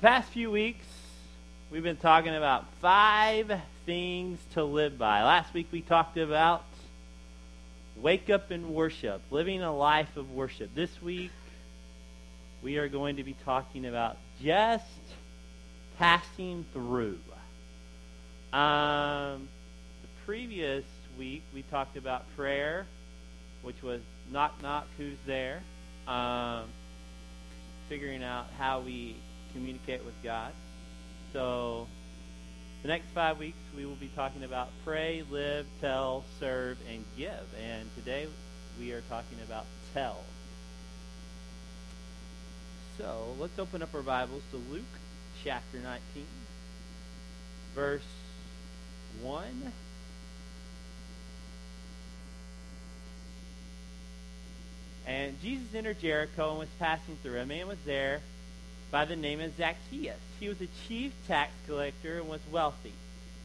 the past few weeks, we've been talking about five things to live by. Last week, we talked about wake up and worship, living a life of worship. This week, we are going to be talking about just passing through. Um, the previous week, we talked about prayer, which was knock, knock, who's there? Um, figuring out how we communicate with God. So, the next five weeks, we will be talking about pray, live, tell, serve, and give. And today, we are talking about tell. So, let's open up our Bibles to Luke chapter 19, verse 1. And Jesus entered Jericho and was passing through. A man was there by the name of Zacchaeus. He was a chief tax collector and was wealthy.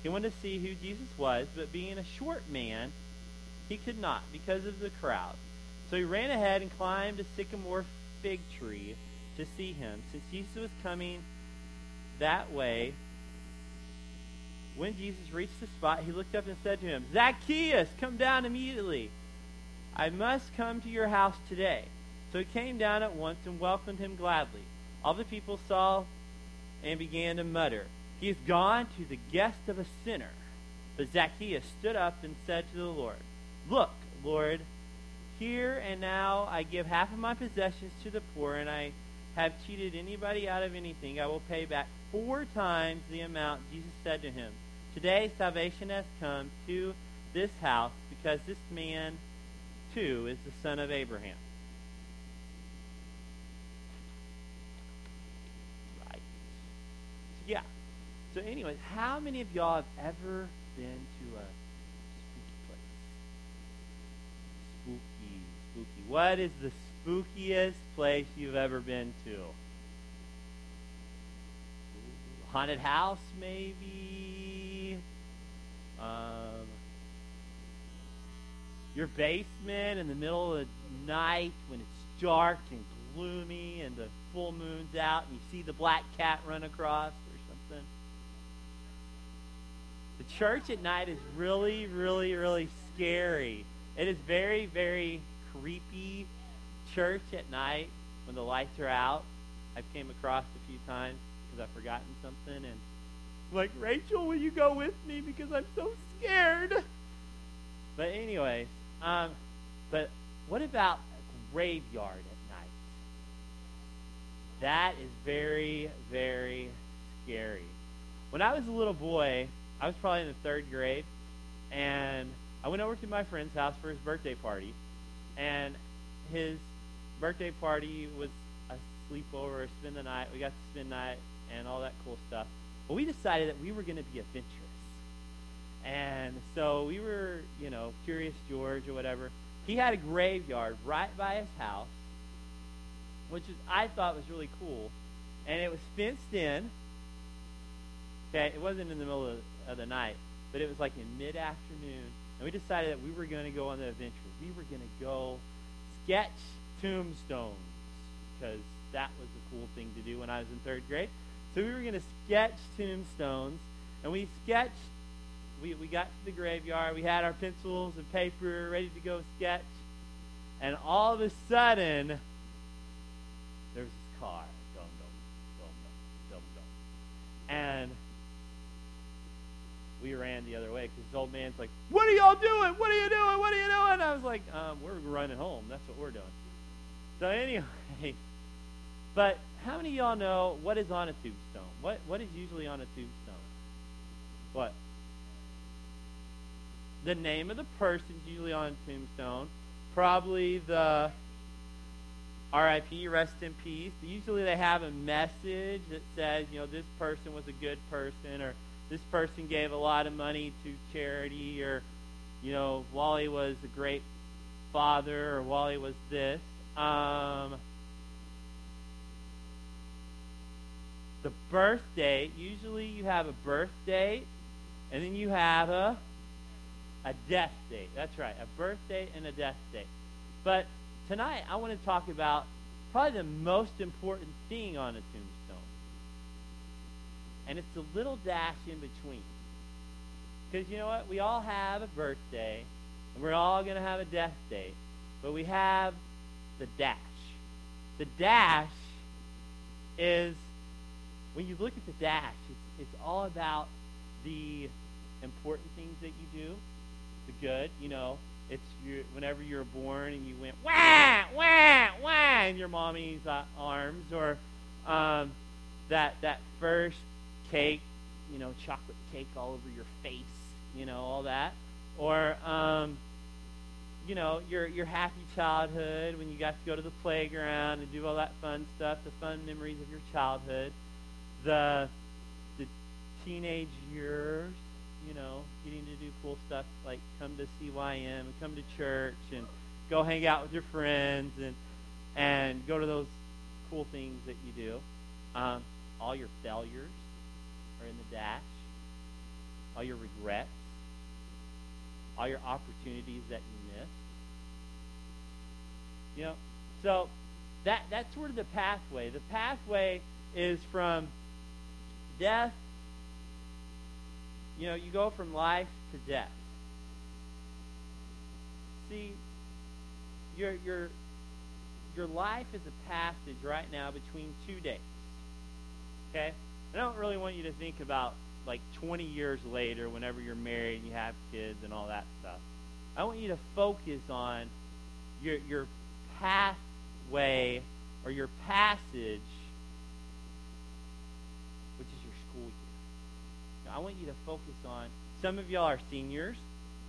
He wanted to see who Jesus was, but being a short man, he could not because of the crowd. So he ran ahead and climbed a sycamore fig tree to see him. Since Jesus was coming that way, when Jesus reached the spot, he looked up and said to him, Zacchaeus, come down immediately. I must come to your house today. So he came down at once and welcomed him gladly. All the people saw and began to mutter, He is gone to the guest of a sinner. But Zacchaeus stood up and said to the Lord, Look, Lord, here and now I give half of my possessions to the poor, and I have cheated anybody out of anything. I will pay back four times the amount. Jesus said to him, Today salvation has come to this house because this man too is the son of Abraham. Right. So, yeah. So, anyways, how many of y'all have ever been to a spooky place? Spooky, spooky. What is the spookiest place you've ever been to? Haunted house, maybe? Um, your basement in the middle of the night when it's dark and gloomy and the full moon's out and you see the black cat run across. The church at night is really, really, really scary. It is very, very creepy. Church at night when the lights are out. I've came across a few times because I've forgotten something and I'm like, Rachel, will you go with me because I'm so scared? But anyways, um, but what about a graveyard at night? That is very, very scary. When I was a little boy, I was probably in the third grade, and I went over to my friend's house for his birthday party, and his birthday party was a sleepover, spend the night. We got to spend night and all that cool stuff. But we decided that we were going to be adventurous. And so we were, you know, Curious George or whatever. He had a graveyard right by his house, which is, I thought was really cool. And it was fenced in. Okay, it wasn't in the middle of, of the night, but it was like in mid afternoon. And we decided that we were going to go on the adventure. We were going to go sketch tombstones because that was a cool thing to do when I was in third grade. So we were going to sketch tombstones, and we sketched we, we got to the graveyard. We had our pencils and paper ready to go sketch. And all of a sudden, there was this car. Dum, dum, dum, dum, dum, dum. And we ran the other way because this old man's like, What are y'all doing? What are you doing? What are you doing? I was like, um, We're running home. That's what we're doing. So, anyway, but how many of y'all know what is on a tombstone? What, what is usually on a tombstone? What? the name of the person usually on a tombstone, probably the RIP, rest in peace. Usually they have a message that says, you know, this person was a good person, or this person gave a lot of money to charity, or, you know, Wally was a great father, or Wally was this. Um, the birthday. Usually you have a birth date, and then you have a a death date. That's right, a birth date and a death date. But tonight I want to talk about probably the most important thing on a tombstone. And it's the little dash in between. Because you know what? We all have a birthday, and we're all going to have a death date. But we have the dash. The dash is, when you look at the dash, it's, it's all about the important things that you do, the good, you know. It's your, whenever you were born and you went wah wah wah in your mommy's uh, arms, or um, that that first cake, you know, chocolate cake all over your face, you know, all that, or um, you know, your your happy childhood when you got to go to the playground and do all that fun stuff, the fun memories of your childhood, the the teenage years, you know, getting to do cool stuff like come to CYM and come to church and go hang out with your friends and and go to those cool things that you do. Um, all your failures are in the dash. All your regrets, all your opportunities that you missed. You know, so that that's sort of the pathway. The pathway is from death. You know, you go from life to death. See, your your your life is a passage right now between two days. Okay? I don't really want you to think about like 20 years later, whenever you're married and you have kids and all that stuff. I want you to focus on your your pathway or your passage, which is your school year. Now, I want you to focus on. Some of y'all are seniors.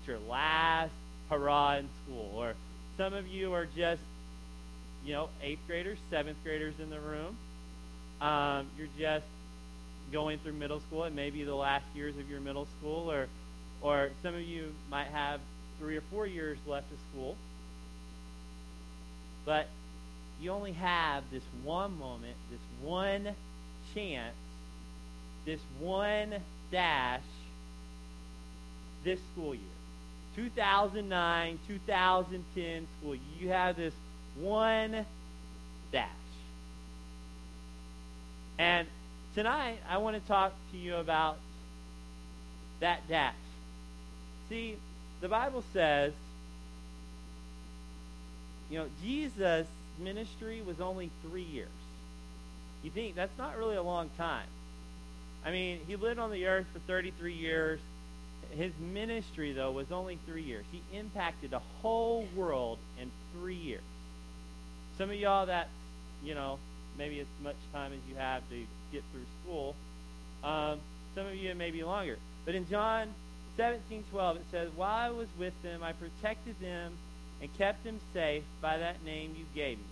It's your last hurrah in school, or some of you are just, you know, eighth graders, seventh graders in the room. Um, you're just going through middle school. and maybe the last years of your middle school, or, or some of you might have three or four years left of school. But you only have this one moment, this one chance, this one dash this school year. 2009, 2010 school year. You have this one dash. And tonight, I want to talk to you about that dash. See, the Bible says, you know, Jesus' ministry was only three years. You think that's not really a long time. I mean, he lived on the earth for 33 years. His ministry, though, was only three years. He impacted the whole world in three years. Some of y'all that, you know, maybe as much time as you have to get through school. Um, some of you it may be longer. But in John 17, 12, it says, While I was with them, I protected them and kept them safe by that name you gave me.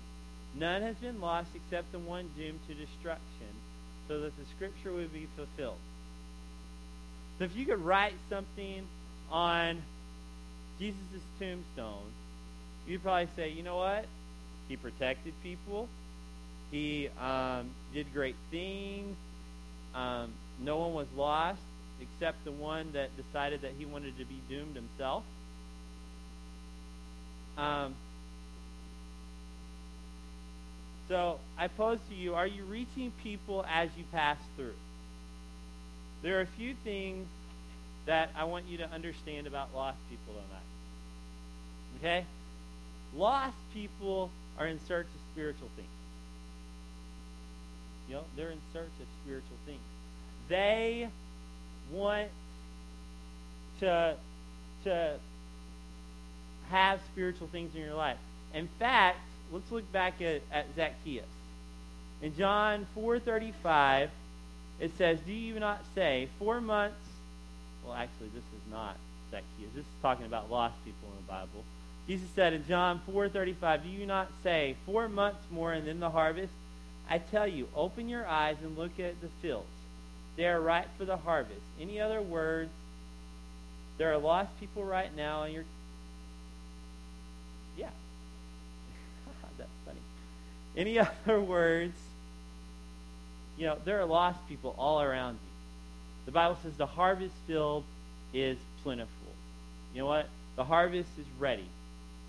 None has been lost except the one doomed to destruction, so that the scripture would be fulfilled. So if you could write something on Jesus' tombstone, you'd probably say, you know what? He protected people. He um, did great things. Um, no one was lost except the one that decided that he wanted to be doomed himself. Um, so I pose to you, are you reaching people as you pass through? There are a few things that I want you to understand about lost people tonight. Okay? Lost people are in search of spiritual things. You know, they're in search of spiritual things. They want to to have spiritual things in your life. In fact, let's look back at, at Zacchaeus. In John 4.35, it says, Do you not say, four months... Well, actually, this is not Zacchaeus. This is talking about lost people in the Bible. Jesus said in John 4.35, Do you not say, four months more and then the harvest? I tell you, open your eyes and look at the fields. They are ripe for the harvest. Any other words? There are lost people right now, and you're. Yeah. That's funny. Any other words? you know, there are lost people all around you. The Bible says the harvest field is plentiful. You know what? The harvest is ready.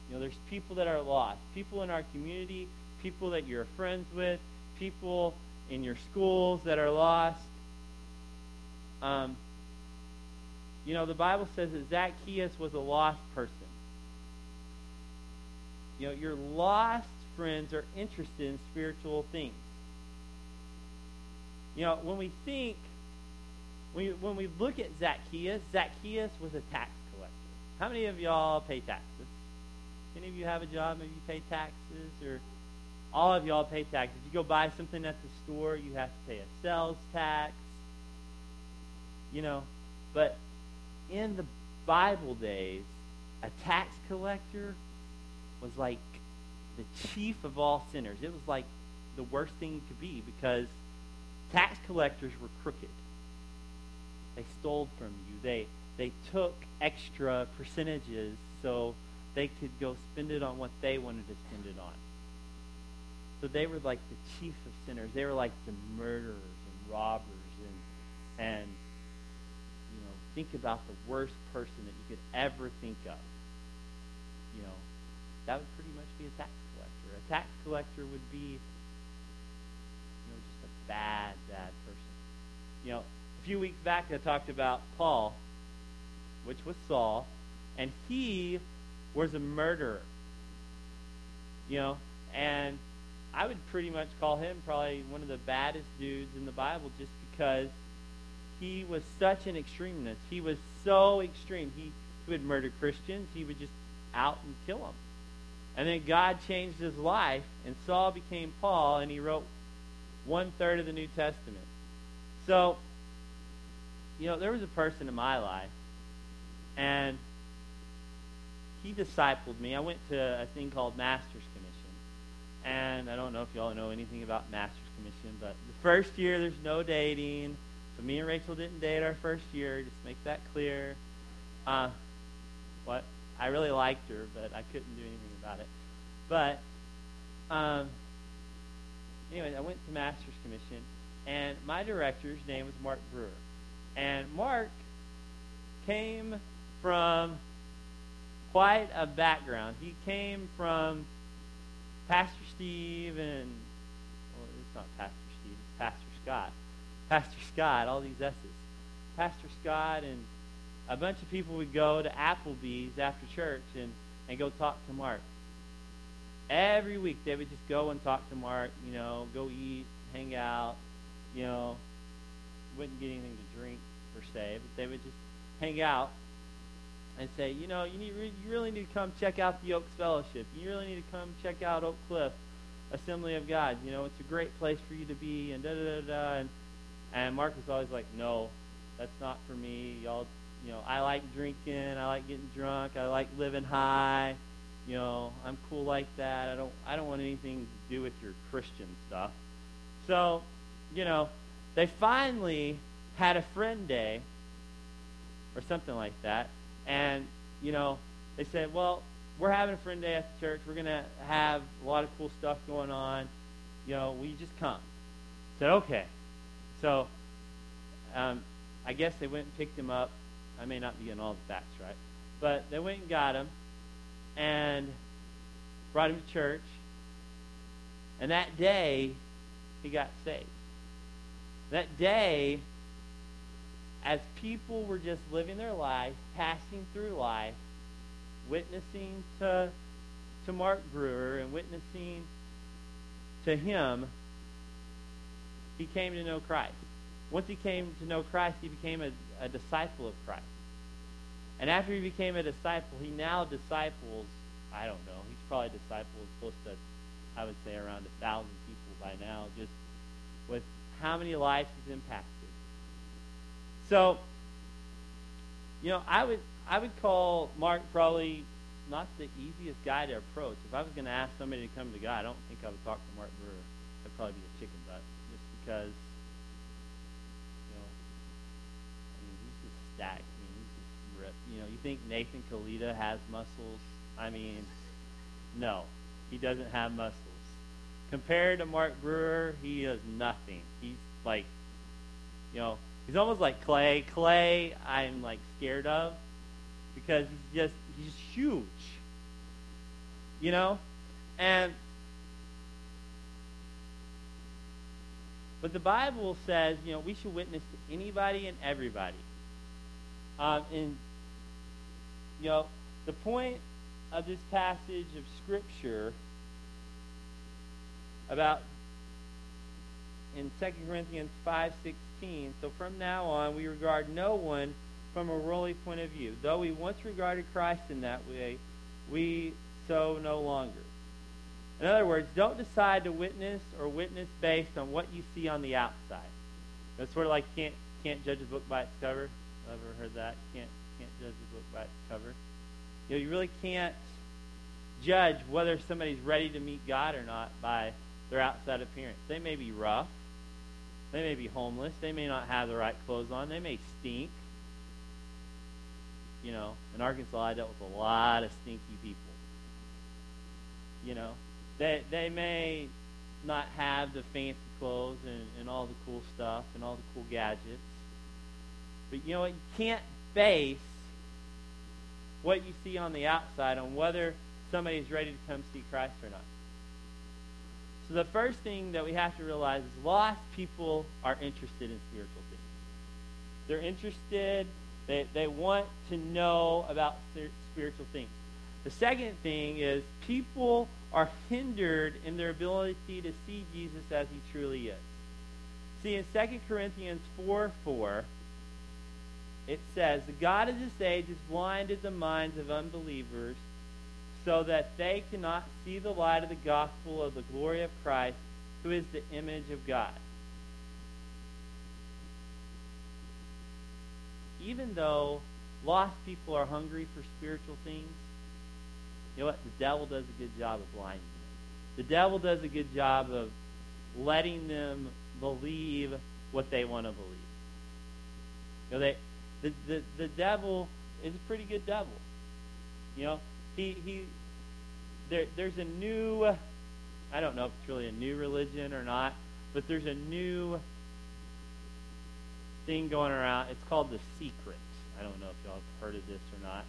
You know, there's people that are lost. People in our community, people that you're friends with, people in your schools that are lost. Um, you know, the Bible says that Zacchaeus was a lost person. You know, your lost friends are interested in spiritual things. You know, when we think, when we, when we look at Zacchaeus, Zacchaeus was a tax collector. How many of y'all pay taxes? Any of you have a job? Maybe you pay taxes, or all of y'all pay taxes. You go buy something at the store, you have to pay a sales tax. You know, but in the Bible days, a tax collector was like the chief of all sinners. It was like the worst thing could be because tax collectors were crooked. They stole from you. They they took extra percentages so they could go spend it on what they wanted to spend it on. So they were like the chief of sinners. They were like the murderers and robbers and and you know, think about the worst person that you could ever think of. You know, that would pretty much be a tax collector. A tax collector would be you know, just a bad, bad person. You know, a few weeks back I talked about Paul, which was Saul, and he was a murderer. You know, and I would pretty much call him probably one of the baddest dudes in the Bible just because he was such an extremist. He was so extreme. He, would murder Christians. He would just out and kill them. And then God changed his life, and Saul became Paul, and he wrote one third of the New Testament. So, you know, there was a person in my life, and he discipled me. I went to a thing called Master's. And I don't know if y'all know anything about Master's Commission, but the first year there's no dating. So me and Rachel didn't date our first year. Just make that clear. Uh, what? I really liked her, but I couldn't do anything about it. But um, anyway, I went to Master's Commission, and my director's name was Mark Brewer. And Mark came from quite a background. He came from Pastor Steve and, well, it's not Pastor Steve, it's Pastor Scott. Pastor Scott, all these S's. Pastor Scott and a bunch of people would go to Applebee's after church and, and go talk to Mark. Every week they would just go and talk to Mark, you know, go eat, hang out, you know, wouldn't get anything to drink per se, but they would just hang out and say, you know, you need you really need to come check out the Oaks Fellowship. You really need to come check out Oak Cliff Assembly of God. You know, it's a great place for you to be, and da da da da. And and Mark was always like, no, that's not for me. Y'all, you know, I like drinking. I like getting drunk. I like living high. You know, I'm cool like that. I don't I don't want anything to do with your Christian stuff. So, you know, they finally had a friend day or something like that and, you know, they said, well, we're having a friend day at the church. We're going to have a lot of cool stuff going on. You know, you just come? I said, okay. So um, I guess they went and picked him up. I may not be getting all the facts right. But they went and got him and brought him to church. And that day, he got saved. That day, as people were just living their life, passing through life, witnessing to, to Mark Brewer and witnessing to him, he came to know Christ. Once he came to know Christ, he became a, a disciple of Christ. And after he became a disciple, he now disciples, I don't know, he's probably disciples close to, I would say, around a thousand people by now, just with how many lives he's impacted. So, you know, I would I would call Mark probably not the easiest guy to approach. If I was going to ask somebody to come to God, I don't think I would talk to Mark Brewer. I'd probably be a chicken butt, just because, you know, I mean, he's just stacked. I mean, he's just ripped. You know, you think Nathan Kalita has muscles? I mean, no, he doesn't have muscles. Compared to Mark Brewer, he is nothing. He's like, you know, he's almost like Clay. Clay, I'm like scared of because he's just he's huge. You know, and but the Bible says, you know, we should witness to anybody and everybody. Um, and you know, the point of this passage of Scripture about in 2 Corinthians five 5:16. So from now on, we regard no one from a worldly point of view. Though we once regarded Christ in that way, we so no longer. In other words, don't decide to witness or witness based on what you see on the outside. That's sort of like can't can't judge a book by its cover. Ever heard that? Can't can't judge a book by its cover. You know, you really can't judge whether somebody's ready to meet God or not by their outside appearance. They may be rough. They may be homeless. They may not have the right clothes on. They may stink. You know, in Arkansas, I dealt with a lot of stinky people. You know, they they may not have the fancy clothes and, and all the cool stuff and all the cool gadgets. But you know what? You can't base what you see on the outside on whether somebody's ready to come see Christ or not. So the first thing that we have to realize is lost people are interested in spiritual things. They're interested, they, they want to know about spiritual things. The second thing is people are hindered in their ability to see Jesus as he truly is. See, in 2 Corinthians 4 4, it says, The God of this age has blinded the minds of unbelievers so that they cannot see the light of the gospel of the glory of Christ, who is the image of God. Even though lost people are hungry for spiritual things, you know what? The devil does a good job of blinding them. The devil does a good job of letting them believe what they want to believe. You know, they, the, the, the devil is a pretty good devil. You know, he he there there's a new I don't know if it's really a new religion or not, but there's a new thing going around. It's called the secret. I don't know if y'all have heard of this or not.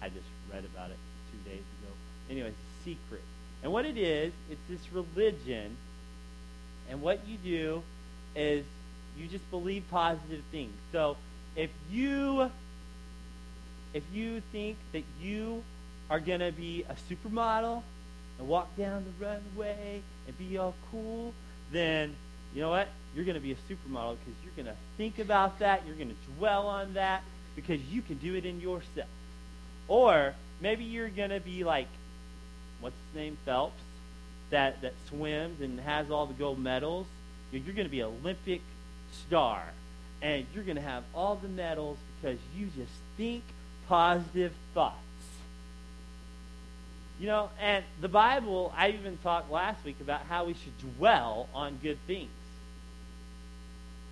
I just read about it two days ago. Anyway, secret. And what it is, it's this religion, and what you do is you just believe positive things. So if you if you think that you are going to be a supermodel and walk down the runway and be all cool, then you know what? You're going to be a supermodel because you're going to think about that. You're going to dwell on that because you can do it in yourself. Or maybe you're going to be like, what's his name, Phelps, that, that swims and has all the gold medals. You're going to be an Olympic star. And you're going to have all the medals because you just think positive thoughts. You know, and the Bible, I even talked last week about how we should dwell on good things.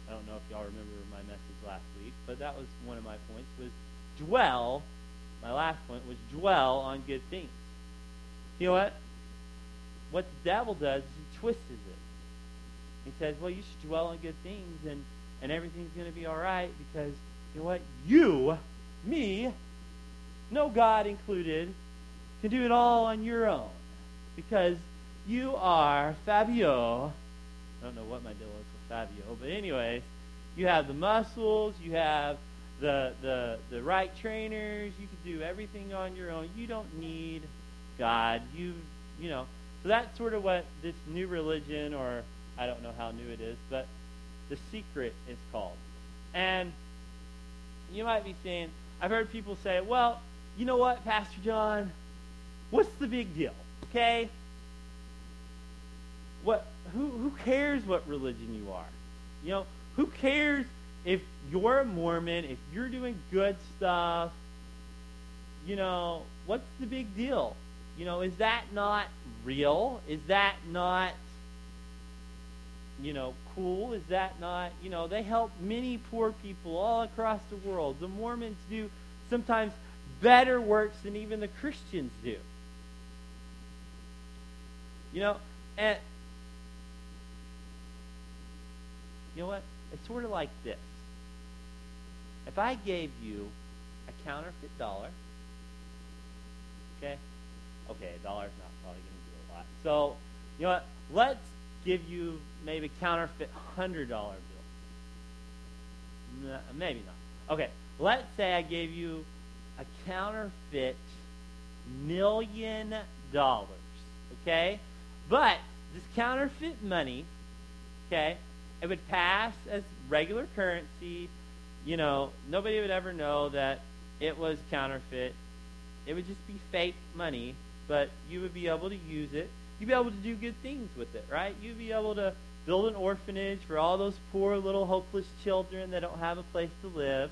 I don't know if y'all remember my message last week, but that was one of my points was dwell. My last point was dwell on good things. You know what? What the devil does is he twists it. He says, well, you should dwell on good things and, and everything's going to be all right because, you know what? You, me, no God included, can do it all on your own because you are Fabio. I don't know what my deal is with Fabio, but anyways, you have the muscles, you have the the the right trainers, you can do everything on your own. You don't need God. You you know. So that's sort of what this new religion or I don't know how new it is, but the secret is called. And you might be saying, I've heard people say, well, you know what, Pastor John? What's the big deal? Okay? What who who cares what religion you are? You know, who cares if you're a Mormon, if you're doing good stuff? You know, what's the big deal? You know, is that not real? Is that not you know, cool? Is that not, you know, they help many poor people all across the world. The Mormons do sometimes better works than even the Christians do. You know, and you know what? It's sort of like this. If I gave you a counterfeit dollar, okay? Okay, a dollar's not probably going to do a lot. So, you know what? Let's give you maybe a counterfeit $100 bill. No, maybe not. Okay, let's say I gave you a counterfeit million dollars. Okay? But this counterfeit money, okay, it would pass as regular currency. You know, nobody would ever know that it was counterfeit. It would just be fake money, but you would be able to use it. You'd be able to do good things with it, right? You'd be able to build an orphanage for all those poor little hopeless children that don't have a place to live.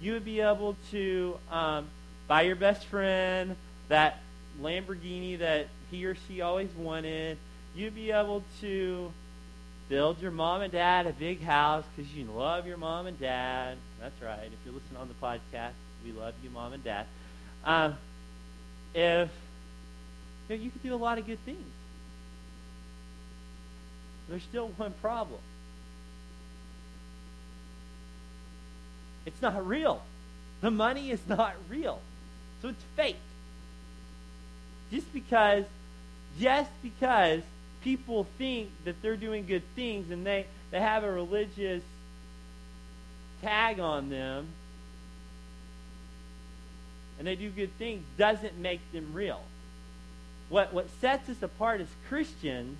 You would be able to um, buy your best friend that Lamborghini that he or she always wanted. You'd be able to build your mom and dad a big house because you love your mom and dad. That's right. If you're listening on the podcast, we love you, mom and dad. Um, if you, know, you could do a lot of good things. There's still one problem. It's not real. The money is not real. So it's fake. Just because, just because people think that they're doing good things and they, they have a religious tag on them and they do good things doesn't make them real. What, what sets us apart as Christians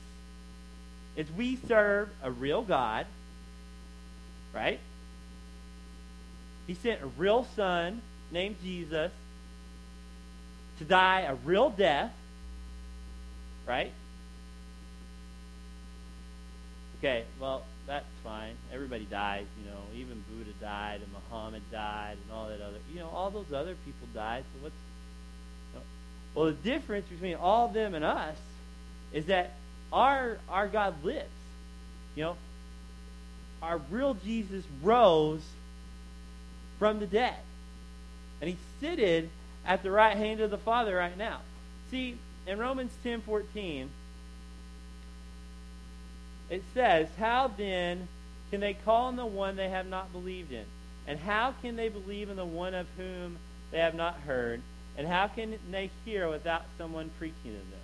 is we serve a real God, right? He sent a real son named Jesus to die a real death, right? Okay, well, that's fine. Everybody dies, you know. Even Buddha died, and Muhammad died, and all that other, you know, all those other people died. So what's, you know, well, the difference between all of them and us is that our our God lives. You know, our real Jesus rose from the dead, and He's seated at the right hand of the Father right now. See, in Romans 10:14 it says, How then can they call on the one they have not believed in? And how can they believe in the one of whom they have not heard? And how can they hear without someone preaching to them?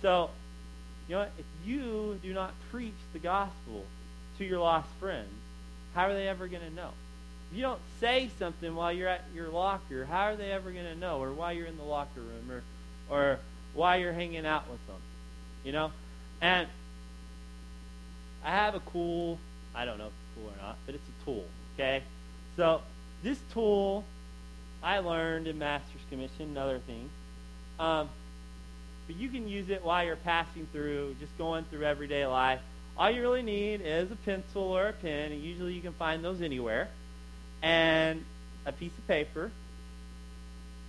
So, you know? If you do not preach the gospel to your lost friends, how are they ever going to know? If you don't say something while you're at your locker, how are they ever going to know? Or why you're in the locker room, or or while you're hanging out with them, you know? And I have a cool, I don't know if it's cool or not, but it's a tool. Okay, so this tool I learned in Master's Commission and other things. Um, but you can use it while you're passing through, just going through everyday life. All you really need is a pencil or a pen, and usually you can find those anywhere and a piece of paper.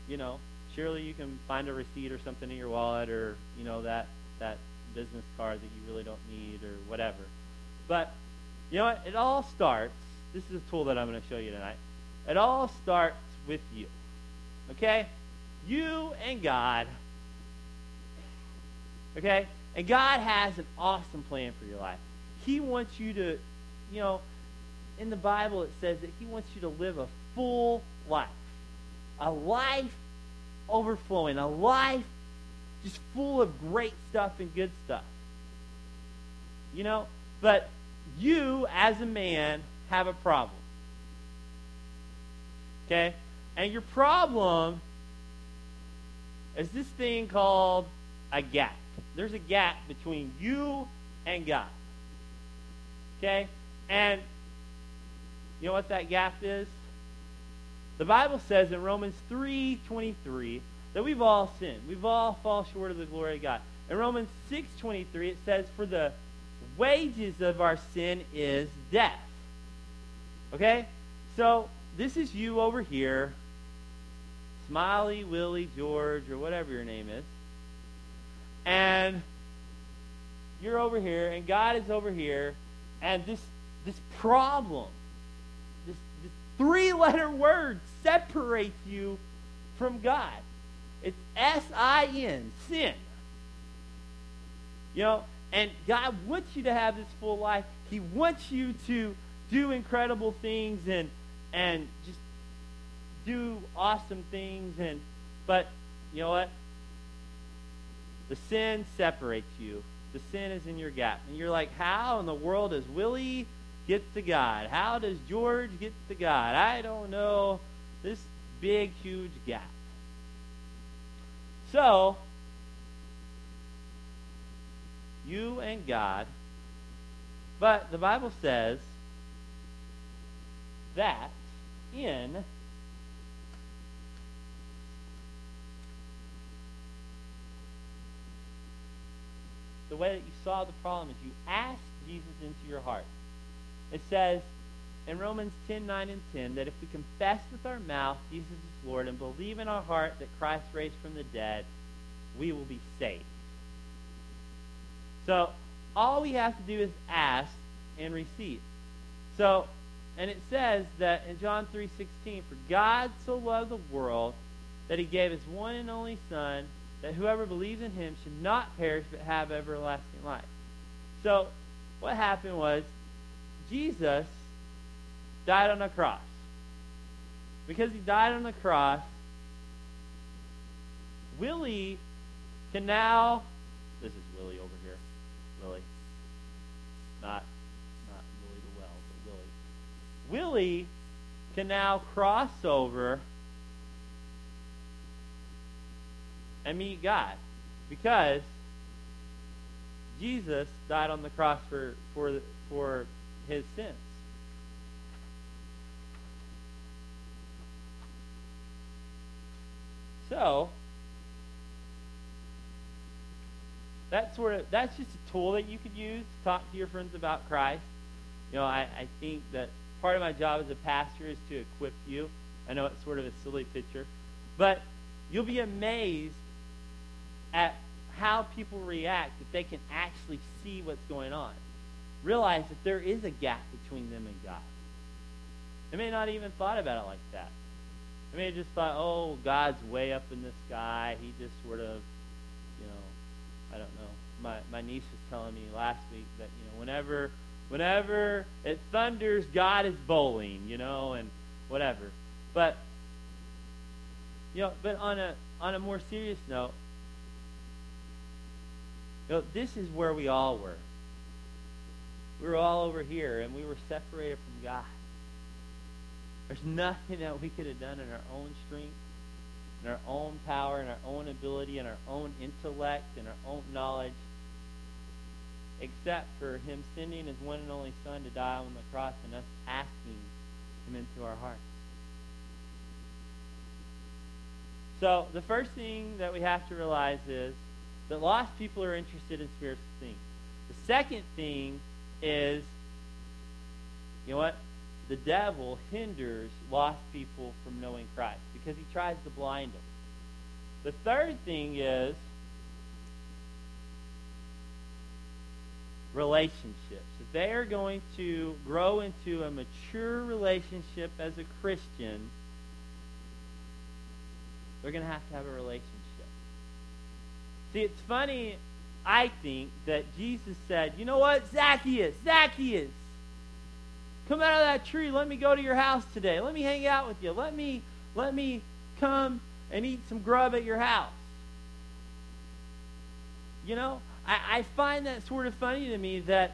You know, surely you can find a receipt or something in your wallet, or you know that that business card that you really don't need, or whatever. But you know what? It all starts. This is a tool that I'm going to show you tonight. It all starts with you. Okay? You and God. Okay? And God has an awesome plan for your life. He wants you to, you know, in the Bible, it says that He wants you to live a full life, a life overflowing, a life just full of great stuff and good stuff. You know, but you, as a man, have a problem. Okay? And your problem is this thing called a gap. There's a gap between you and God. Okay? And you know what that gap is? The Bible says in Romans 3:23 that we've all sinned. We've all fall short of the glory of God. In Romans 6:23 it says for the wages of our sin is death. Okay? So, this is you over here, Smiley, Willie, George, or whatever your name is. And you're over here, and God is over here, and this this problem three letter word separates you from God. It's S I N, sin. You know, and God wants you to have this full life he wants you to do incredible things and and just do awesome things and but you know what? The sin separates you. The sin is in your gap. And you're like, how in the world is Willie get to God? How does George get to God? I don't know. This big, huge gap. So, you and God, but the Bible says that in the way that you solve the problem is you ask Jesus into your heart. It says in Romans 10, 9, and 10 that if we confess with our mouth Jesus is Lord and believe in our heart that Christ raised from the dead, we will be saved. So all we have to do is ask and receive. So, and it says that in John 3:16, for God so loved the world that he gave his one and only son that whoever believes in him should not perish but have everlasting life. So, what happened was Jesus died on a cross. Because he died on the cross, Willie can now this is Willie over here. Willie. Not not Willie the well, but Willie. Willie can now cross over and meet God. Because Jesus died on the cross for, for, for his sins. So, that's sort of that's just a tool that you could use to talk to your friends about Christ. You know, I, I think that part of my job as a pastor is to equip you. I know it's sort of a silly picture, but you'll be amazed at how people react if they can actually see what's going on. Realize that there is a gap between them and God. They may not even thought about it like that. They may have just thought, oh, God's way up in the sky. He just sort of, you know, I don't know. My my niece was telling me last week that, you know, whenever whenever it thunders, God is bowling, you know, and whatever. But you know, but on a on a more serious note, you know, this is where we all were. We were all over here, and we were separated from God. There's nothing that we could have done in our own strength, in our own power, in our own ability, in our own intellect, in our own knowledge, except for Him sending His one and only Son to die on the cross and us asking Him into our hearts. So, the first thing that we have to realize is that lost people are interested in spiritual things. The second thing is, you know what? The devil hinders lost people from knowing Christ because he tries to blind them. The third thing is relationships. If they are going to grow into a mature relationship as a Christian, they're going to have to have a relationship. See, it's funny, I think, that Jesus said, you know what, Zacchaeus, Zacchaeus, come out of that tree. Let me go to your house today. Let me hang out with you. Let me, let me come and eat some grub at your house. You know, I, I find that sort of funny to me that,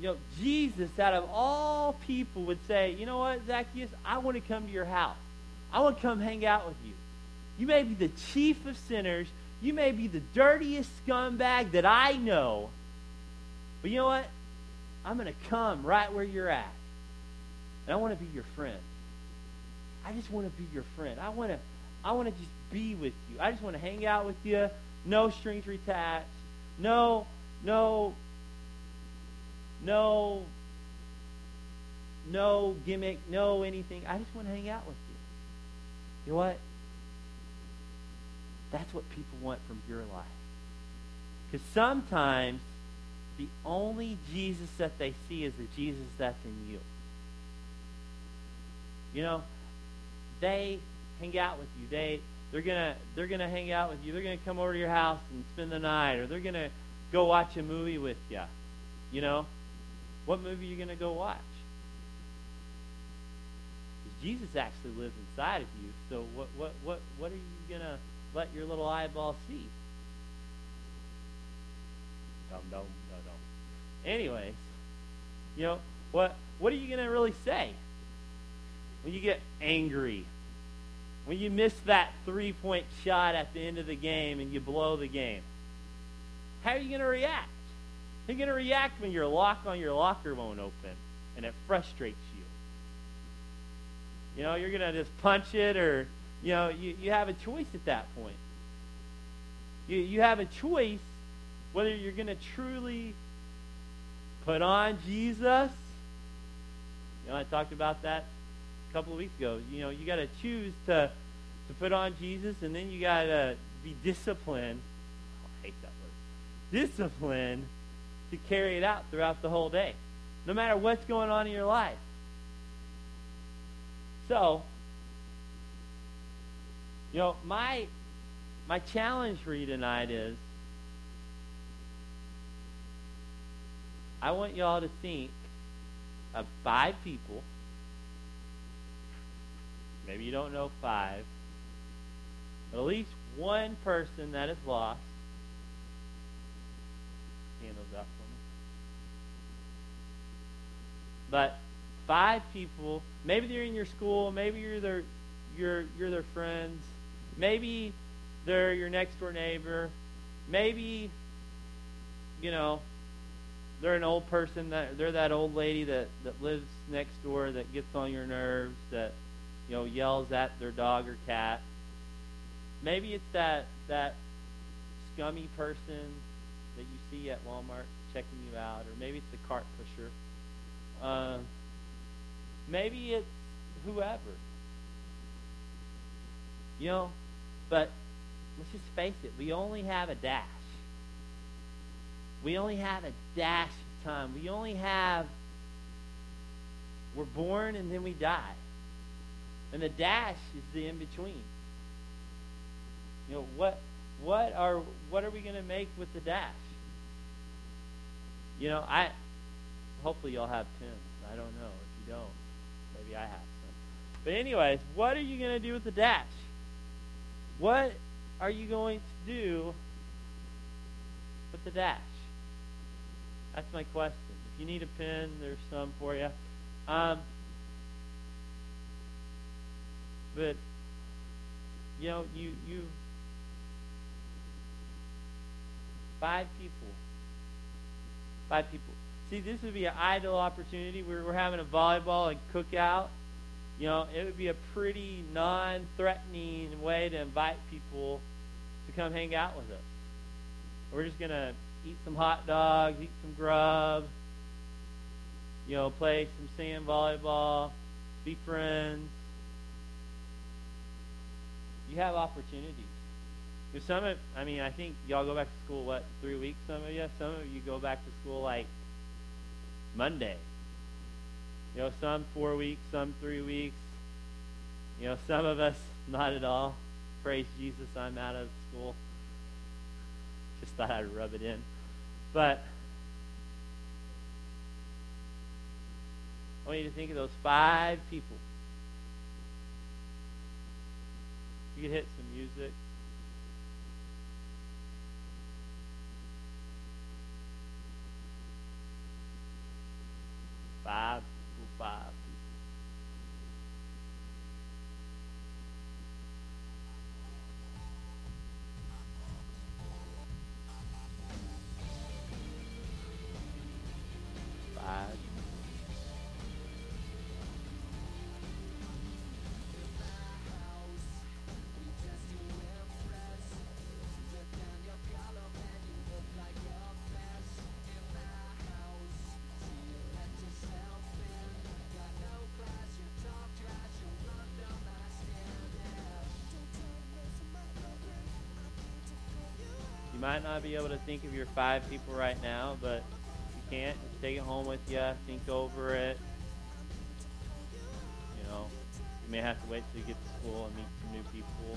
you know, Jesus, out of all people, would say, you know what, Zacchaeus, I want to come to your house. I want to come hang out with you. You may be the chief of sinners. You may be the dirtiest scumbag that I know. But you know what? I'm going to come right where you're at. And I want to be your friend. I just want to be your friend. I want to I want to just be with you. I just want to hang out with you. No strings attached. No no no no gimmick, no anything. I just want to hang out with you. You know what? That's what people want from your life. Because sometimes the only Jesus that they see is the Jesus that's in you. You know, they hang out with you. They they're gonna they're gonna hang out with you. They're gonna come over to your house and spend the night, or they're gonna go watch a movie with you. You know, what movie are you to go watch? Because Jesus actually lives inside of you. So what what what what are you to let your little eyeball see? Dum dum dum dum. Anyways, you know, what what are you going to really say? When you get angry, when you miss that three-point shot at the end of the game and you blow the game. How are you going to react? How are you going to react when your lock on your locker won't open and it frustrates you? You know, you're going to just punch it or, you know, you, you have a choice at that point. You, you have a choice whether you're going to truly put on Jesus. You know, I talked about that a couple of weeks ago. You know, you got to choose to to put on Jesus, and then you got to be disciplined. Oh, I hate that word. Disciplined to carry it out throughout the whole day, no matter what's going on in your life. So, you know, my my challenge for you tonight is I want y'all to think of five people. Maybe you don't know five. But at least one person that is lost. Handles up for me. But five people. Maybe they're in your school. Maybe you're their you're you're their friends. Maybe they're your next door neighbor. Maybe you know they're an old person that they're that old lady that that lives next door that gets on your nerves that you know yells at their dog or cat. Maybe it's that that scummy person that you see at Walmart checking you out or maybe it's the cart pusher. Uh, maybe it's whoever. You know but let's just face it we only have a dash we only have a dash of time. We only have, we're born and then we die. And the dash is the in between. You know, what, what, are, what are we going to make with the dash? You know, I, hopefully y'all have pins. I don't know. If you don't, maybe I have some. But anyways, what are you going to do with the dash? What are you going to do with the dash? That's my question. If you need a pen, there's some for you. Um, but you know, you you five people, five people. See, this would be an ideal opportunity. We're, we're having a volleyball and cookout. You know, it would be a pretty non-threatening way to invite people to come hang out with us. We're just gonna eat some hot dogs, eat some grub, you know, play some sand volleyball, be friends. You have opportunities. Some of, I mean, I think y'all go back to school, what, three weeks, some of you? Some of you go back to school like Monday. You know, some four weeks, some three weeks. You know, some of us not at all. Praise Jesus, I'm out of school. Just thought I'd rub it in. But I want you to think of those five people. You could hit some music. Five five. Might not be able to think of your five people right now, but you can't. Just take it home with you. Think over it. You know, you may have to wait till you get to school and meet some new people.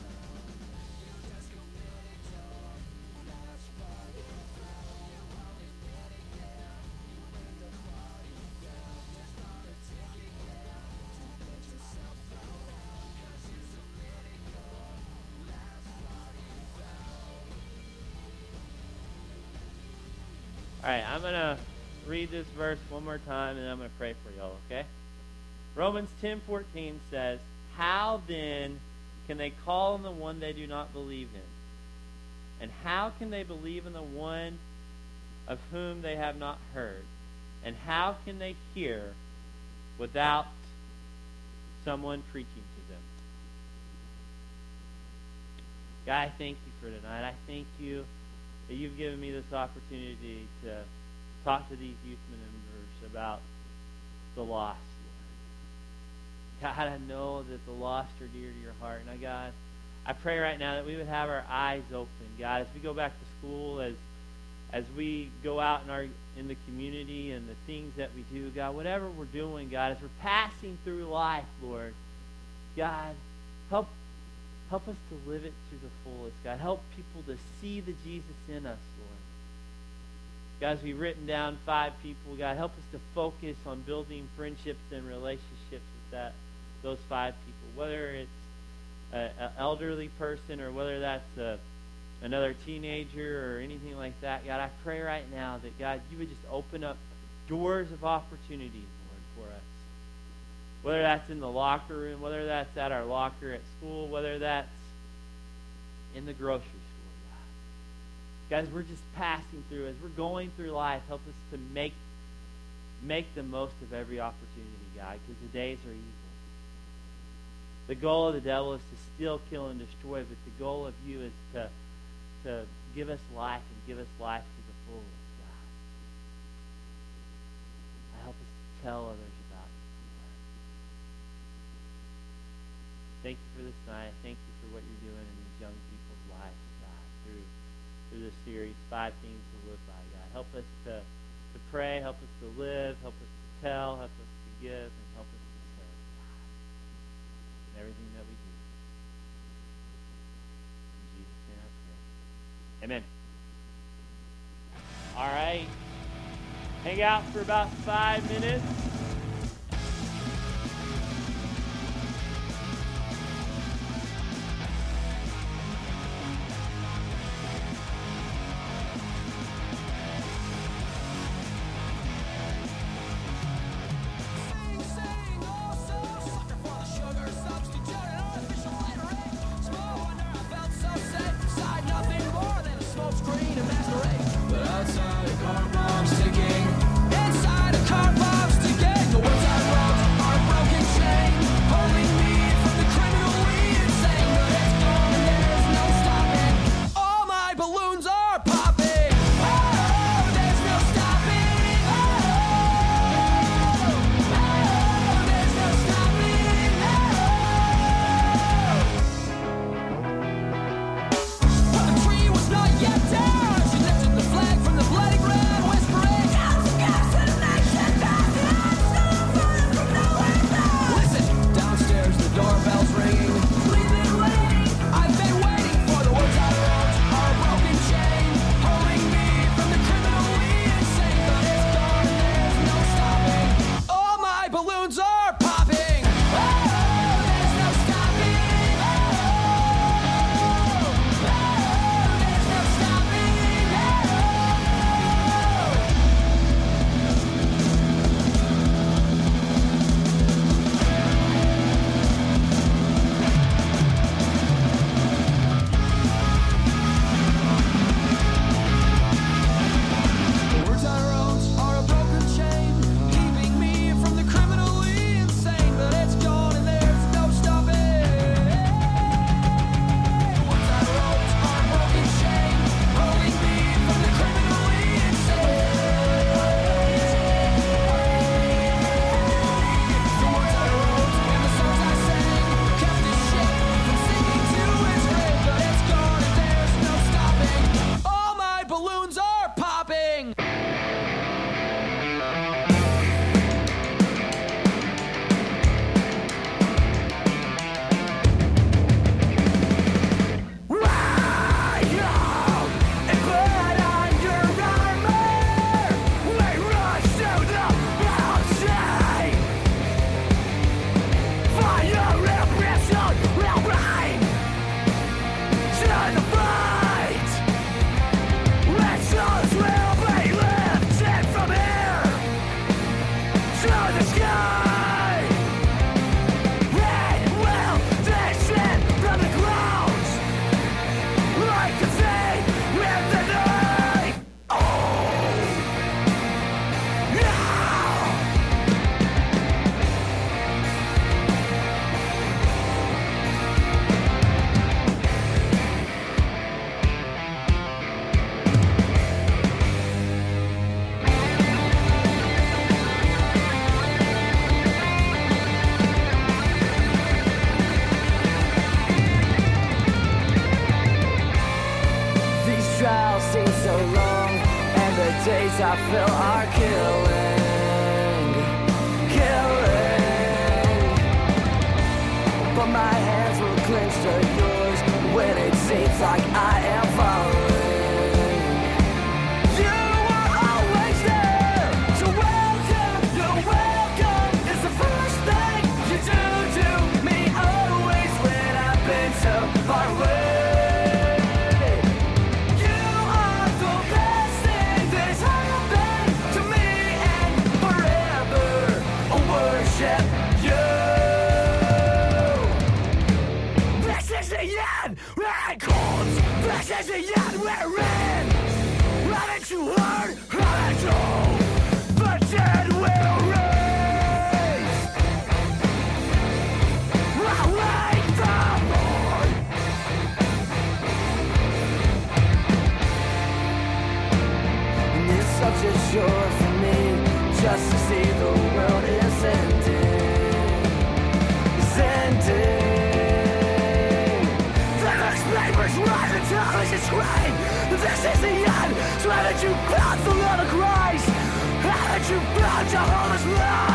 Read this verse one more time, and I'm going to pray for y'all, okay? Romans 10:14 says, "How then can they call on the one they do not believe in? And how can they believe in the one of whom they have not heard? And how can they hear without someone preaching to them?" God, I thank you for tonight. I thank you that you've given me this opportunity to talk to these youth members about the lost. God, I know that the lost are dear to your heart. And I, God, I pray right now that we would have our eyes open, God, as we go back to school, as as we go out in our in the community and the things that we do, God, whatever we're doing, God, as we're passing through life, Lord, God, help help us to live it to the fullest. God, help people to see the Jesus in us, Lord. Guys, we've written down five people. God, help us to focus on building friendships and relationships with that those five people, whether it's an elderly person or whether that's a, another teenager or anything like that. God, I pray right now that, God, you would just open up doors of opportunity, Lord, for us. Whether that's in the locker room, whether that's at our locker at school, whether that's in the grocery. Guys, we're just passing through. As we're going through life, help us to make make the most of every opportunity, God, because the days are evil. The goal of the devil is to steal, kill, and destroy, but the goal of you is to, to give us life and give us life to the fullest, God. Help us to tell others about you. Thank you for this night. Thank you for what you're doing in these young people's lives, God, through through this series, Five Things to Live By, God. Help us to, to pray, help us to live, help us to tell, help us to give, and help us to serve. God, in everything that we do. In Jesus' name I pray. Amen. All right. Hang out for about five minutes. things I feel are killing, killing. But my hands will cling to yours when it seems like is the end. So haven't you found the Lord of Christ? Haven't you found Jehovah's love?